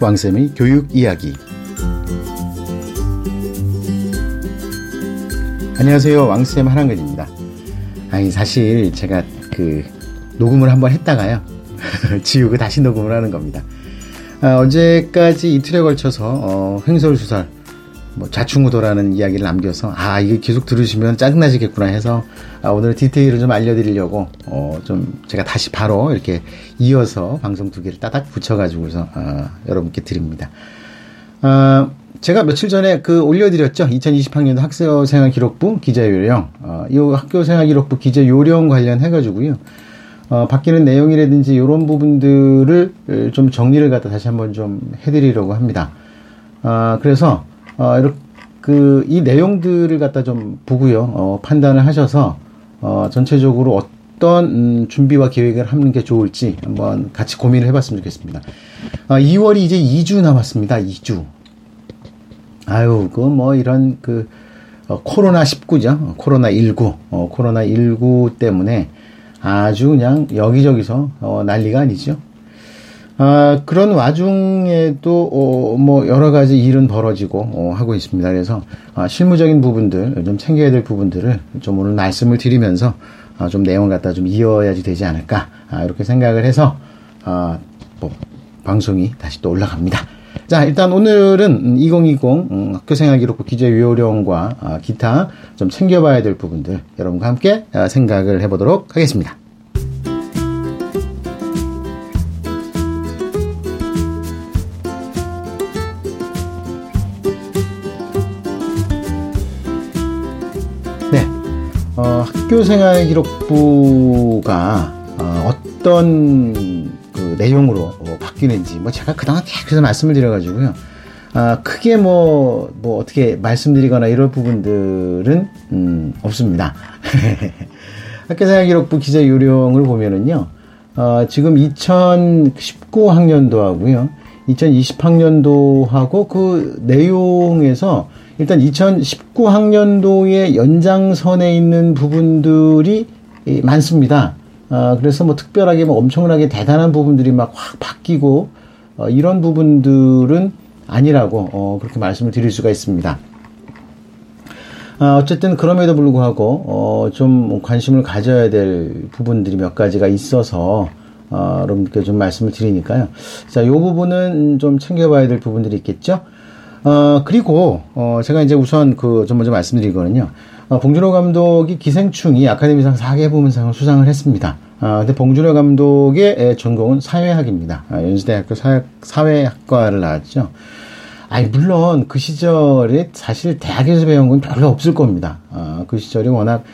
왕쌤의 교육 이야기. 안녕하세요. 왕쌤 한한근입니다. 아니, 사실 제가 그 녹음을 한번 했다가요. 지우고 다시 녹음을 하는 겁니다. 아, 어제까지 이틀에 걸쳐서 어, 횡설수설 뭐 좌충우도라는 이야기를 남겨서 아 이게 계속 들으시면 짜증나시겠구나 해서 아, 오늘 디테일을 좀 알려드리려고 어, 좀 제가 다시 바로 이렇게 이어서 방송 두 개를 따닥 붙여가지고서 어, 여러분께 드립니다. 어, 제가 며칠 전에 그 올려드렸죠. 2020학년도 학생생활 기록부 기자 요령. 어, 이 학교생활 기록부 기자 요령 관련해가지고요. 어, 바뀌는 내용이라든지 이런 부분들을 좀 정리를 갖다 다시 한번 좀 해드리려고 합니다. 어, 그래서 어, 이렇게 그, 이 내용들을 갖다 좀 보고요, 어, 판단을 하셔서, 어, 전체적으로 어떤, 음, 준비와 계획을 하는 게 좋을지 한번 같이 고민을 해봤으면 좋겠습니다. 아, 2월이 이제 2주 남았습니다. 2주. 아유, 그 뭐 이런 그, 어, 코로나 19죠. 코로나 19. 어, 코로나 19 때문에 아주 그냥 여기저기서, 어, 난리가 아니죠. 아, 그런 와중에도 어, 뭐 여러 가지 일은 벌어지고 어, 하고 있습니다. 그래서 아, 실무적인 부분들 좀 챙겨야 될 부분들을 좀 오늘 말씀을 드리면서 아, 좀 내용을 갖다 좀 이어야지 되지 않을까 아, 이렇게 생각을 해서 아, 뭐 방송이 다시 또 올라갑니다. 자, 일단 오늘은 2020 음, 학교생활 기록부 기재 요령과 아, 기타 좀 챙겨봐야 될 부분들 여러분과 함께 아, 생각을 해보도록 하겠습니다. 학교생활 기록부가 어, 떤 그 내용으로 어, 바뀌는지 뭐 제가 그동안 계속 말씀을 드려가지고요. 아, 크게 뭐, 뭐, 어떻게 말씀드리거나 이런 부분들은, 음, 없습니다. 학교생활 기록부 기재 요령을 보면은요, 어, 지금 2019학년도 하고요, 2020학년도하고 그 내용에서 일단 2019학년도의 연장선에 있는 부분들이 많습니다. 어, 그래서 뭐 특별하게 뭐 엄청나게 대단한 부분들이 막 확 바뀌고 어, 이런 부분들은 아니라고 어, 그렇게 말씀을 드릴 수가 있습니다. 어, 어쨌든 그럼에도 불구하고 어, 좀 관심을 가져야 될 부분들이 몇 가지가 있어서 어, 여러분께 좀 말씀을 드리니까요. 자, 요 부분은 좀 챙겨봐야 될 부분들이 있겠죠. 어, 그리고, 어, 제가 이제 우선 그, 좀 먼저 말씀드리거든요. 어, 봉준호 감독이 기생충이 아카데미상 4개 부문상을 수상을 했습니다. 아, 근데 봉준호 감독의 전공은 사회학입니다. 아, 연수대학교 사회, 사회학과를 나왔죠. 아니, 물론 그 시절에 사실 대학에서 배운 건 별로 없을 겁니다. 아, 그 시절이 워낙,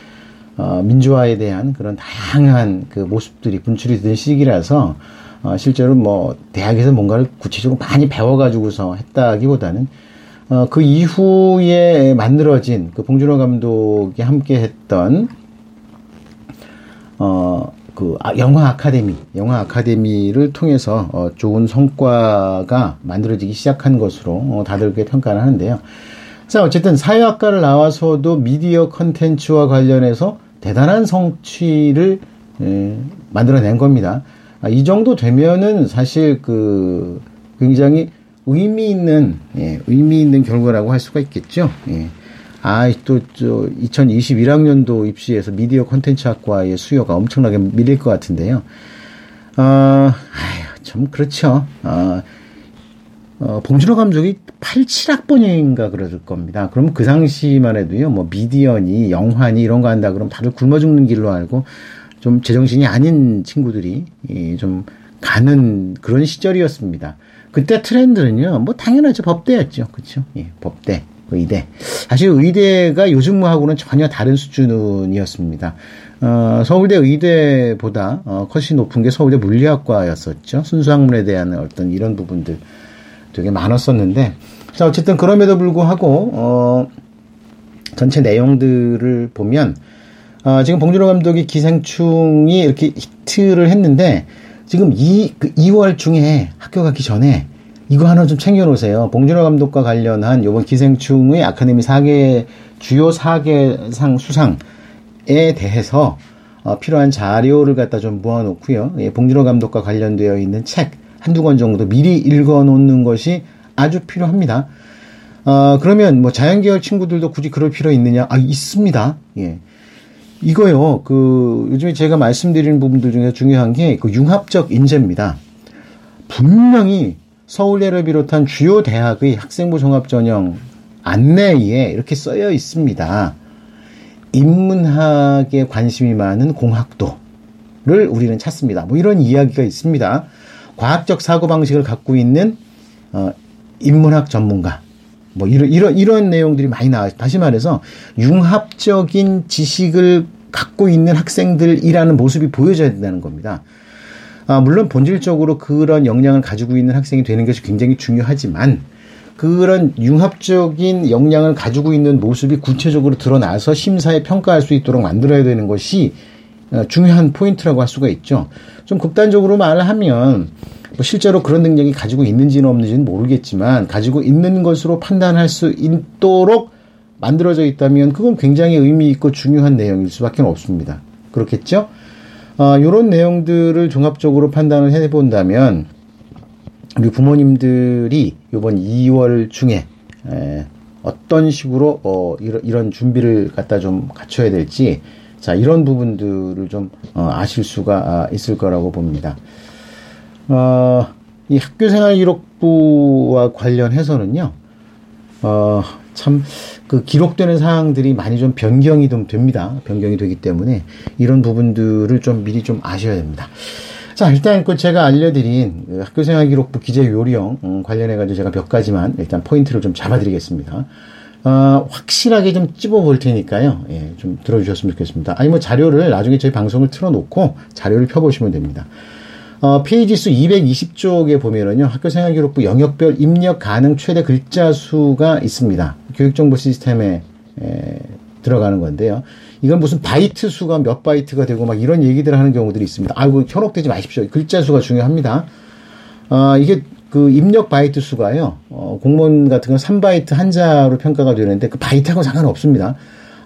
어, 민주화에 대한 그런 다양한 그 모습들이 분출이 된 시기라서, 어, 실제로 뭐 대학에서 뭔가를 구체적으로 많이 배워가지고서 했다기보다는 어, 그 이후에 만들어진 그 봉준호 감독이 함께 했던 어, 그 아, 영화 아카데미, 영화 아카데미를 통해서 어, 좋은 성과가 만들어지기 시작한 것으로 어, 다들 그렇게 평가를 하는데요. 자, 어쨌든 사회학과를 나와서도 미디어 컨텐츠와 관련해서 대단한 성취를 에, 만들어낸 겁니다. 아, 이 정도 되면은 사실 그 굉장히 의미 있는 예, 의미 있는 결과라고 할 수가 있겠죠. 예. 아, 또, 저, 2021학년도 입시에서 미디어 콘텐츠 학과의 수요가 엄청나게 밀릴 것 같은데요. 어, 아휴, 참, 그렇죠. 어, 어, 봉준호 감독이 87학번인가 그럴 겁니다. 그럼 그 당시만 해도요, 뭐, 미디어니, 영화니, 이런 거 한다 그러면 다들 굶어 죽는 길로 알고, 좀 제정신이 아닌 친구들이 좀 가는 그런 시절이었습니다. 그때 트렌드는요, 뭐 당연하죠. 법대였죠. 그쵸? 예, 법대, 의대. 사실 의대가 요즘하고는 전혀 다른 수준이었습니다. 어, 서울대 의대보다 어, 컷이 높은 게 서울대 물리학과였었죠. 순수학문에 대한 어떤 이런 부분들 되게 많았었는데, 자, 어쨌든 그럼에도 불구하고, 어, 전체 내용들을 보면, 어, 지금 봉준호 감독이 기생충이 이렇게 히트를 했는데 지금 이, 그 2월 중에 학교 가기 전에 이거 하나 좀 챙겨놓으세요. 봉준호 감독과 관련한 요번 기생충의 아카데미 4개, 주요 4개 상 수상에 대해서 어, 필요한 자료를 갖다 좀 모아놓고요. 예, 봉준호 감독과 관련되어 있는 책, 한두 권 정도 미리 읽어 놓는 것이 아주 필요합니다. 어, 그러면 뭐 자연계열 친구들도 굳이 그럴 필요 있느냐? 아, 있습니다. 예. 이거요, 그, 요즘에 제가 말씀드리는 부분들 중에 중요한 게 그 융합적 인재입니다. 분명히 서울예를 비롯한 주요 대학의 학생부 종합전형 안내에 이렇게 써여 있습니다. 인문학에 관심이 많은 공학도를 우리는 찾습니다. 뭐 이런 이야기가 있습니다. 과학적 사고 방식을 갖고 있는, 어, 인문학 전문가. 뭐 이런, 이런, 이런 내용들이 많이 나와. 다시 말해서 융합적인 지식을 갖고 있는 학생들이라는 모습이 보여져야 된다는 겁니다. 아, 물론 본질적으로 그런 역량을 가지고 있는 학생이 되는 것이 굉장히 중요하지만 그런 융합적인 역량을 가지고 있는 모습이 구체적으로 드러나서 심사에 평가할 수 있도록 만들어야 되는 것이 어, 중요한 포인트라고 할 수가 있죠. 좀 극단적으로 말하면 뭐 실제로 그런 능력이 가지고 있는지는 없는지는 모르겠지만 가지고 있는 것으로 판단할 수 있도록 만들어져 있다면 그건 굉장히 의미 있고 중요한 내용일 수밖에 없습니다. 그렇겠죠? 어, 이런 내용들을 종합적으로 판단을 해본다면 우리 부모님들이 이번 2월 중에 에, 어떤 식으로 어, 이런, 이런 준비를 갖다 좀 갖춰야 될지 자 이런 부분들을 좀 어, 아실 수가 아, 있을 거라고 봅니다. 어, 이 학교생활 기록부와 관련해서는요. 어, 참, 그 기록되는 사항들이 많이 좀 변경이 좀 됩니다. 변경이 되기 때문에 이런 부분들을 좀 미리 좀 아셔야 됩니다. 자, 일단 그 제가 알려드린 그 학교생활 기록부 기재 요령 음, 관련해가지고 제가 몇 가지만 일단 포인트를 좀 잡아드리겠습니다. 어, 확실하게 좀 찝어 볼 테니까요. 예, 좀 들어주셨으면 좋겠습니다. 아니, 뭐 자료를 나중에 저희 방송을 틀어놓고 자료를 펴보시면 됩니다. 어, 페이지 수 220쪽에 보면은요, 학교생활기록부 영역별 입력 가능 최대 글자 수가 있습니다. 교육정보 시스템에 에, 들어가는 건데요. 이건 무슨 바이트 수가 몇 바이트가 되고 막 이런 얘기들을 하는 경우들이 있습니다. 아이고, 현혹되지 마십시오. 글자 수가 중요합니다. 어, 이게 그 입력 바이트 수가요, 어, 공무원 같은 건 3바이트 한자로 평가가 되는데 그 바이트하고 상관없습니다.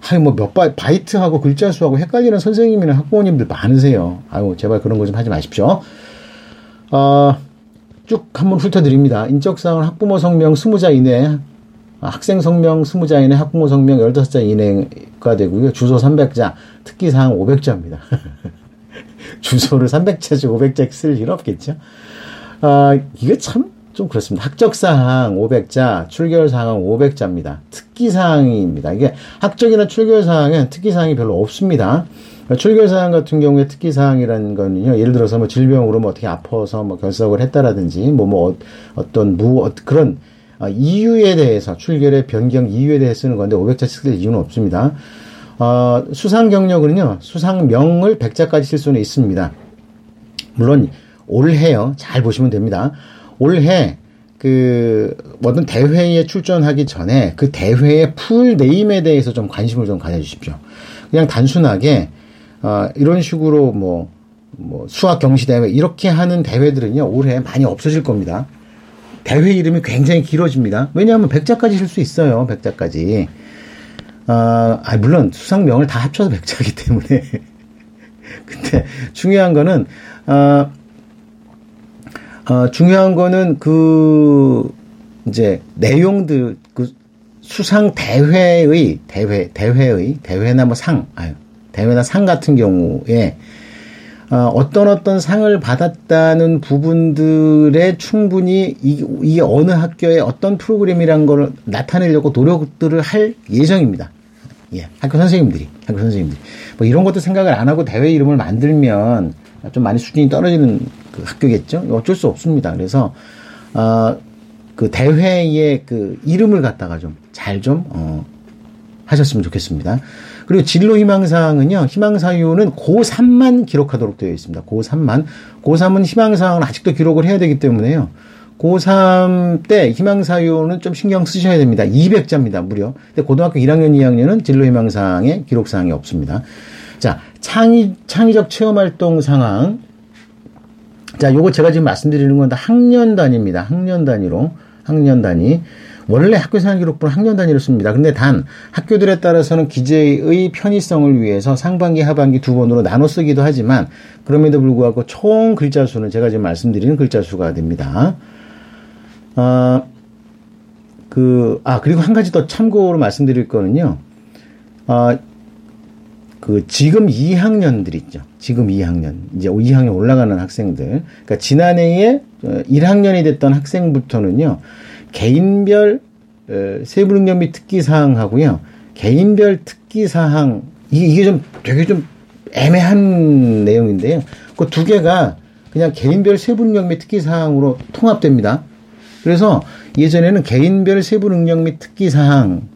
아니, 뭐, 몇 바, 바이트하고 글자 수하고 헷갈리는 선생님이나 학부모님들 많으세요. 아유, 제발 그런 거 좀 하지 마십시오. 어, 쭉 한번 훑어드립니다. 인적사항은 학부모 성명 20자 이내, 학생 성명 20자 이내, 학부모 성명 15자 이내가 되고요. 주소 300자, 특기사항 500자입니다. 주소를 300자지 500자 쓸일 없겠죠? 아, 이게 참 좀 그렇습니다. 학적 사항 500자, 출결 사항 500자입니다. 특기 사항입니다. 이게 학적이나 출결 사항은 특기 사항이 별로 없습니다. 출결 사항 같은 경우에 특기 사항이라는 거는요, 예를 들어서 뭐 질병으로 뭐 어떻게 아파서 뭐 결석을 했다라든지, 뭐, 뭐, 어, 떤 무, 어, 그런, 어, 이유에 대해서, 출결의 변경 이유에 대해 쓰는 건데, 500자 쓸 이유는 없습니다. 어, 수상 경력은요, 수상명을 100자까지 쓸 수는 있습니다. 물론, 올해요. 잘 보시면 됩니다. 올해, 그, 어떤 대회에 출전하기 전에 그 대회의 full name에 대해서 좀 관심을 좀 가져주십시오. 그냥 단순하게, 어, 이런 식으로 뭐, 뭐, 수학 경시 대회, 이렇게 하는 대회들은요, 올해 많이 없어질 겁니다. 대회 이름이 굉장히 길어집니다. 왜냐하면 백자까지 쓸 수 있어요, 백자까지. 어, 아, 물론 수상명을 다 합쳐서 백자이기 때문에. 근데 중요한 거는, 어, 어, 중요한 거는 그, 이제, 내용들, 그, 수상 대회의, 대회, 대회의, 대회나 뭐 상, 아유, 대회나 상 같은 경우에 어, 떤 어떤 상을 받았다는 부분들에 충분히 이, 이 어느 학교의 어떤 프로그램이란 걸 나타내려고 노력들을 할 예정입니다. 예, 학교 선생님들이, 학교 선생님들이. 뭐 이런 것도 생각을 안 하고 대회 이름을 만들면 좀 많이 수준이 떨어지는 그 학교겠죠? 어쩔 수 없습니다. 그래서, 어, 그 대회의 그 이름을 갖다가 좀잘 좀, 어, 하셨으면 좋겠습니다. 그리고 진로 희망사항은요, 희망사유는 고3만 기록하도록 되어 있습니다. 고3만. 고3은 희망사항은 아직도 기록을 해야 되기 때문에요. 고3 때 희망사유는 좀 신경 쓰셔야 됩니다. 200자입니다, 무려. 근데 고등학교 1학년, 2학년은 진로 희망사항에 기록사항이 없습니다. 자, 창의, 창의적 체험활동 상황. 자, 요거 제가 지금 말씀드리는 건 다 학년 단위입니다. 학년 단위로. 학년 단위. 원래 학교 생활 기록부는 학년 단위로 씁니다. 근데 단 학교들에 따라서는 기재의 편의성을 위해서 상반기, 하반기 두 번으로 나눠 쓰기도 하지만 그럼에도 불구하고 총 글자 수는 제가 지금 말씀드리는 글자 수가 됩니다. 어, 그, 아, 그리고 한 가지 더 참고로 말씀드릴 거는요. 어, 그 지금 2학년들 있죠. 지금 2학년. 이제 2학년 올라가는 학생들. 그러니까 지난해에 1학년이 어, 됐던 학생부터는요. 개인별 어, 세부능력 및 특기 사항하고요. 개인별 특기 사항 이게, 이게 좀 되게 좀 애매한 내용인데요. 그 두 개가 그냥 개인별 세부 능력 및 특기 사항으로 통합됩니다. 그래서 예전에는 개인별 세부 능력 및 특기 사항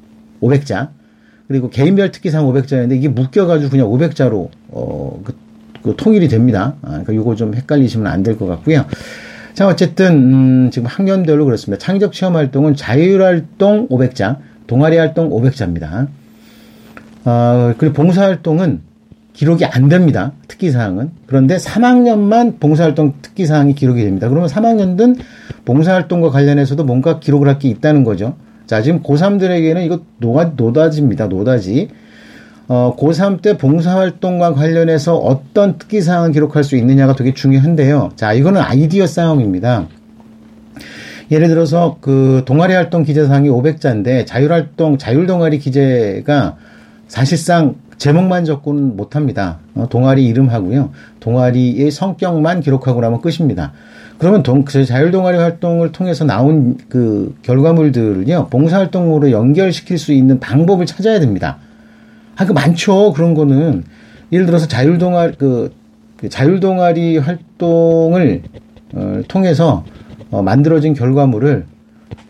500자 그리고 개인별 특기 사항 500자였는데 이게 묶여가지고 그냥 500자로 어, 그, 그 통일이 됩니다. 아, 그러니까 이거 좀 헷갈리시면 안 될 것 같고요. 자, 어쨌든, 음, 지금 학년별로 그렇습니다. 창의적 체험 활동은 자율활동 500자, 동아리 활동 500자입니다. 어, 그리고 봉사활동은 기록이 안 됩니다. 특기사항은. 그런데 3학년만 봉사활동 특기사항이 기록이 됩니다. 그러면 3학년은 봉사활동과 관련해서도 뭔가 기록을 할 게 있다는 거죠. 자, 지금 고3들에게는 이거 노가, 노다지입니다. 노다지. 어, 고3 때 봉사활동과 관련해서 어떤 특기사항을 기록할 수 있느냐가 되게 중요한데요. 자, 이거는 아이디어 싸움입니다. 예를 들어서 그 동아리 활동 기재사항이 500자인데 자율활동, 자율동아리 기재가 사실상 제목만 적고는 못합니다. 어, 동아리 이름하고요. 동아리의 성격만 기록하고 나면 끝입니다. 그러면 동, 그 자율동아리 활동을 통해서 나온 그 결과물들을요, 봉사활동으로 연결시킬 수 있는 방법을 찾아야 됩니다. 아, 그 많죠. 그런 거는. 예를 들어서 자율동아리, 그, 그 자율동아리 활동을, 어, 통해서, 어, 만들어진 결과물을,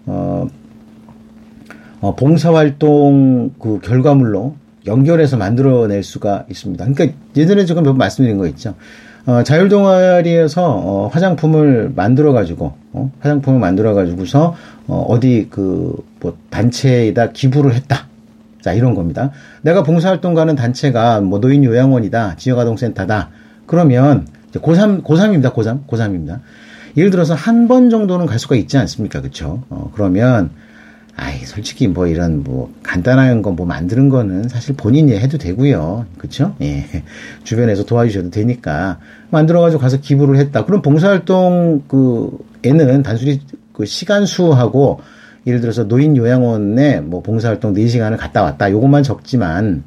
어, 어, 봉사활동 그 결과물로 연결해서 만들어낼 수가 있습니다. 그러니까 예전에 제가 몇번 말씀드린 거 있죠. 어, 자율 동아리에서 어, 화장품을 만들어 가지고 어, 화장품을 만들어 가지고서 어, 어디 그 뭐 단체에다 기부를 했다. 자, 이런 겁니다. 내가 봉사활동 가는 단체가 뭐 노인 요양원이다, 지역아동센터다. 그러면 고3, 고3입니다. 고3, 고3입니다. 예를 들어서 한 번 정도는 갈 수가 있지 않습니까? 그쵸? 어, 그러면, 아이, 솔직히 뭐 이런 뭐 간단한 거 뭐 만드는 거는 사실 본인이 해도 되고요. 그쵸? 예. 주변에서 도와주셔도 되니까. 만들어가지고 가서 기부를 했다. 그럼 봉사활동 그, 애는 단순히 그 시간 수하고 예를 들어서 노인 요양원에 뭐 봉사활동 4시간을 갔다 왔다. 요것만 적지만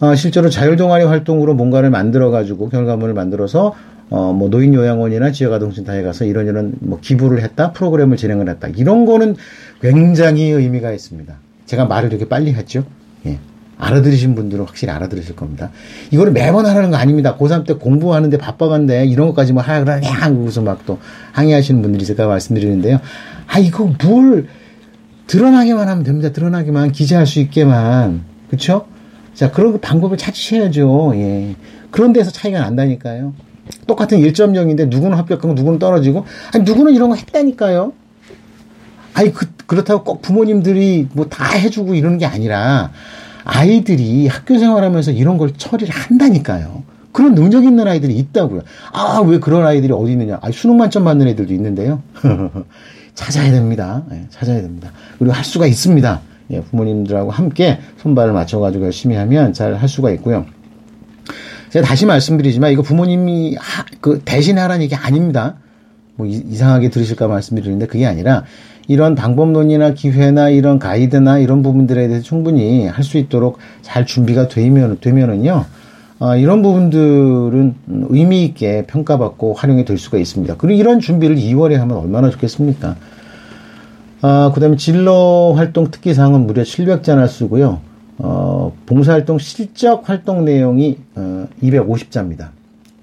어, 실제로 자율동아리 활동으로 뭔가를 만들어 가지고 결과물을 만들어서 어, 뭐 노인 요양원이나 지역아동센터에 가서 이런 이런 뭐 기부를 했다, 프로그램을 진행을 했다. 이런 거는 굉장히 의미가 있습니다. 제가 말을 이렇게 빨리 했죠. 예. 알아들으신 분들은 확실히 알아들으실 겁니다. 이거를 매번 하라는 거 아닙니다. 고3 때 공부하는데 바빠간데 이런 것까지 뭐 하라 그러냐 하고서 막 또 항의하시는 분들이 있을까 말씀드리는데요. 아, 이거 뭘 드러나기만 하면 됩니다. 드러나기만 기재할 수 있게만 그렇죠? 자 그런 방법을 찾으셔야죠. 예. 그런 데서 차이가 난다니까요. 똑같은 1.0인데 누구는 합격하고 누구는 떨어지고 아니 누구는 이런 거 했다니까요. 아니 그, 그렇다고 꼭 부모님들이 뭐 다 해주고 이러는 게 아니라 아이들이 학교 생활하면서 이런 걸 처리를 한다니까요. 그런 능력 있는 아이들이 있다고요. 아, 왜 그런 아이들이 어디 있느냐. 아, 수능 만점 받는 애들도 있는데요. 찾아야 됩니다. 예, 찾아야 됩니다. 그리고 할 수가 있습니다. 예, 부모님들하고 함께 손발을 맞춰가지고 열심히 하면 잘 할 수가 있고요. 제가 다시 말씀드리지만 이거 부모님이 하, 그 대신 하라는 얘기 아닙니다. 뭐 이, 상하게 들으실까 말씀드리는데 그게 아니라 이런 방법론이나 기회나 이런 가이드나 이런 부분들에 대해서 충분히 할 수 있도록 잘 준비가 되면 되면은요. 어, 이런 부분들은 의미 있게 평가받고 활용이 될 수가 있습니다. 그리고 이런 준비를 2월에 하면 얼마나 좋겠습니까? 아, 그 다음에 진로 활동 특기사항은 무려 700자나 쓰고요. 어, 봉사활동 실적 활동 내용이 어, 250자입니다.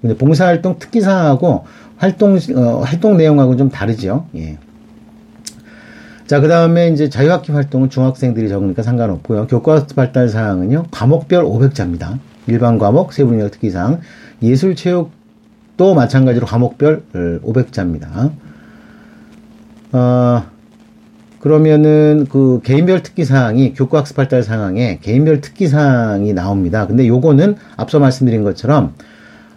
근데 봉사활동 특기사항하고 활동, 어, 활동 내용하고 좀 다르죠. 예. 자, 그 다음에 이제 자유학기 활동은 중학생들이 적으니까 상관없고요. 교과 발달 사항은요, 과목별 500자입니다. 일반 과목, 세부능력 특기사항, 예술 체육도 마찬가지로 과목별 500자입니다. 어, 그러면은 그 개인별 특기 사항이 교과 학습 발달 상황에 개인별 특기 사항이 나옵니다. 근데 요거는 앞서 말씀드린 것처럼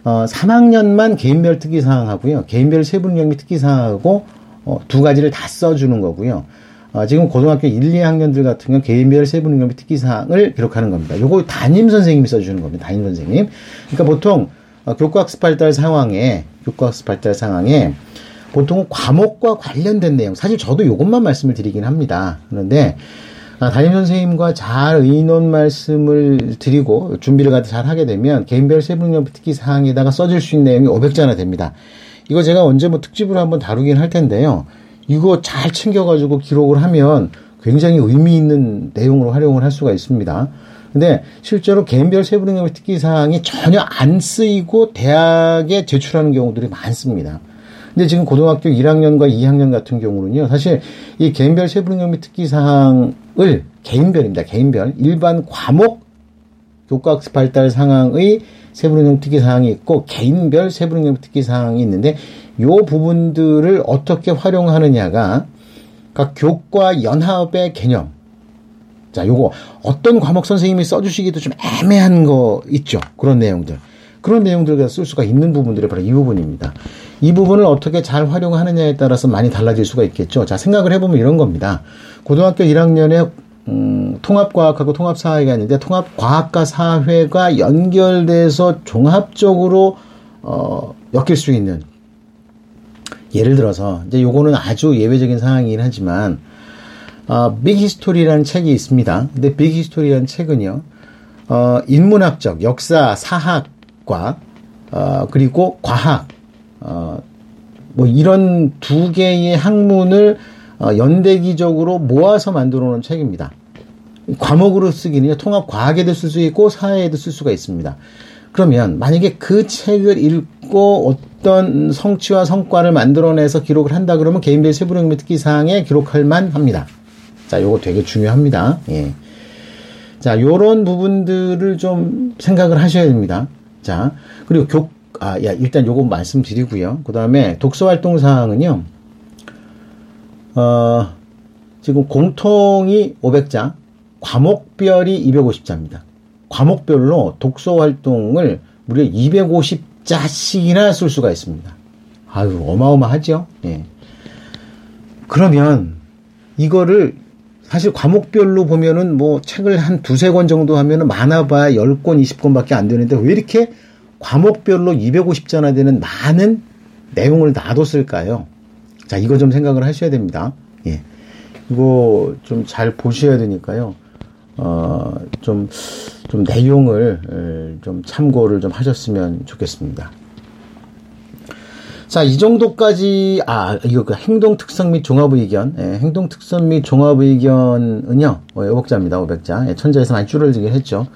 어 3학년만 개인별 특기 사항 하고요. 개인별 세부능력 및 특기 사항하고 어, 두 가지를 다 써주는 거고요. 어, 지금 고등학교 1, 2학년들 같은 경우 개인별 세부능력 특기 사항을 기록하는 겁니다. 요거 담임 선생님이 써주는 겁니다. 담임 선생님. 그러니까 보통 어, 교과 학습 발달 상황에 교과 학습 발달 상황에 보통 과목과 관련된 내용 사실 저도 요것만 말씀을 드리긴 합니다. 그런데 아, 담임 선생님과 잘 의논 말씀을 드리고 준비를 가도 잘 하게 되면 개인별 세부능력 특기 사항에다가 써줄 수 있는 내용이 500자나 됩니다. 이거 제가 언제 뭐 특집으로 한번 다루긴 할 텐데요. 이거 잘 챙겨가지고 기록을 하면 굉장히 의미 있는 내용으로 활용을 할 수가 있습니다. 근데 실제로 개인별 세부능력 특기 사항이 전혀 안 쓰이고 대학에 제출하는 경우들이 많습니다. 근데 지금 고등학교 1학년과 2학년 같은 경우는요, 사실 이 개인별 세부능력 및 특기 사항을 개인별입니다. 개인별 일반 과목 교과학습 발달 상황의 세부능력 특기 사항이 있고 개인별 세부능력 특기 사항이 있는데 요 부분들을 어떻게 활용하느냐가 그러니까 교과 연합의 개념. 자, 요거 어떤 과목 선생님이 써주시기도 좀 애매한 거 있죠. 그런 내용들. 그런 내용들을 쓸 수가 있는 부분들이 바로 이 부분입니다. 이 부분을 어떻게 잘 활용하느냐에 따라서 많이 달라질 수가 있겠죠. 자, 생각을 해보면 이런 겁니다. 고등학교 1학년에 음, 통합과학하고 통합사회가 있는데 통합과학과 사회가 연결돼서 종합적으로 어, 엮일 수 있는 예를 들어서 이제 요거는 아주 예외적인 상황이긴 하지만 어, Big History라는 책이 있습니다. 근데 Big History라는 책은요. 어, 인문학적, 역사, 사학과 어, 그리고 과학 어, 뭐 이런 두 개의 학문을 어, 연대기적으로 모아서 만들어 놓은 책입니다. 과목으로 쓰기는 통합 과학에도 쓸 수 있고 사회에도 쓸 수가 있습니다. 그러면 만약에 그 책을 읽고 어떤 성취와 성과를 만들어내서 기록을 한다 그러면 개인별 세부력 특기 사항에 기록할 만 합니다. 자, 요거 되게 중요합니다. 예. 자, 요런 부분들을 좀 생각을 하셔야 됩니다. 자, 그리고 교, 아, 야, 일단 요거 말씀드리고요. 그 다음에 독서 활동 사항은요, 어, 지금 공통이 500자, 과목별이 250자입니다. 과목별로 독서 활동을 무려 250자씩이나 쓸 수가 있습니다. 아유, 어마어마하죠? 예. 그러면 이거를 사실 과목별로 보면은 뭐 책을 한 두세 권 정도 하면은 많아봐야 10권, 20권밖에 안 되는데 왜 이렇게 과목별로 250자나 되는 많은 내용을 놔뒀을까요? 자, 이거 좀 생각을 하셔야 됩니다. 예. 이거 좀 잘 보셔야 되니까요. 어, 좀, 좀 내용을 좀 참고를 좀 하셨으면 좋겠습니다. 자, 이 정도까지, 아, 이거 그 행동 특성 및 종합 의견. 예, 행동 특성 및 종합 의견은요, 어, 500자입니다, 500자. 예, 천자에서 많이 줄어들긴 했죠.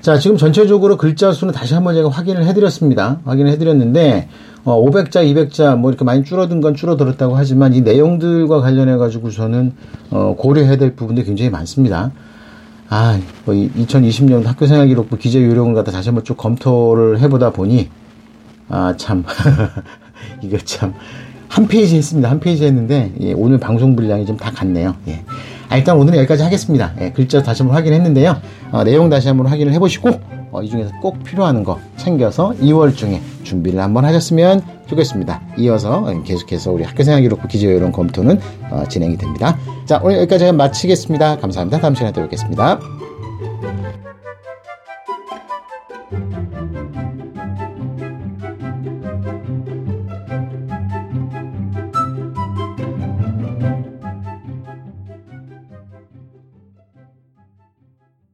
자, 지금 전체적으로 글자 수는 다시 한번 제가 확인을 해드렸습니다. 확인을 해드렸는데, 어, 500자, 200자, 뭐 이렇게 많이 줄어든 건 줄어들었다고 하지만 이 내용들과 관련해가지고 저는, 어, 고려해야 될 부분들이 굉장히 많습니다. 아, 뭐 2020년 학교 생활 기록부 기재 요령을 갖다 다시 한번 쭉 검토를 해보다 보니, 아, 참, 이거 참, 한 페이지 했습니다. 한 페이지 했는데, 예, 오늘 방송 분량이 좀 다 갔네요. 예. 아, 일단 오늘은 여기까지 하겠습니다. 예, 글자 다시 한번 확인했는데요. 어, 내용 다시 한번 확인을 해보시고, 어, 이 중에서 꼭 필요한 거 챙겨서 2월 중에 준비를 한번 하셨으면 좋겠습니다. 이어서 계속해서 우리 학교생활 기록부 기재 요령 검토는 어, 진행이 됩니다. 자, 오늘 여기까지 마치겠습니다. 감사합니다. 다음 시간에 또 뵙겠습니다.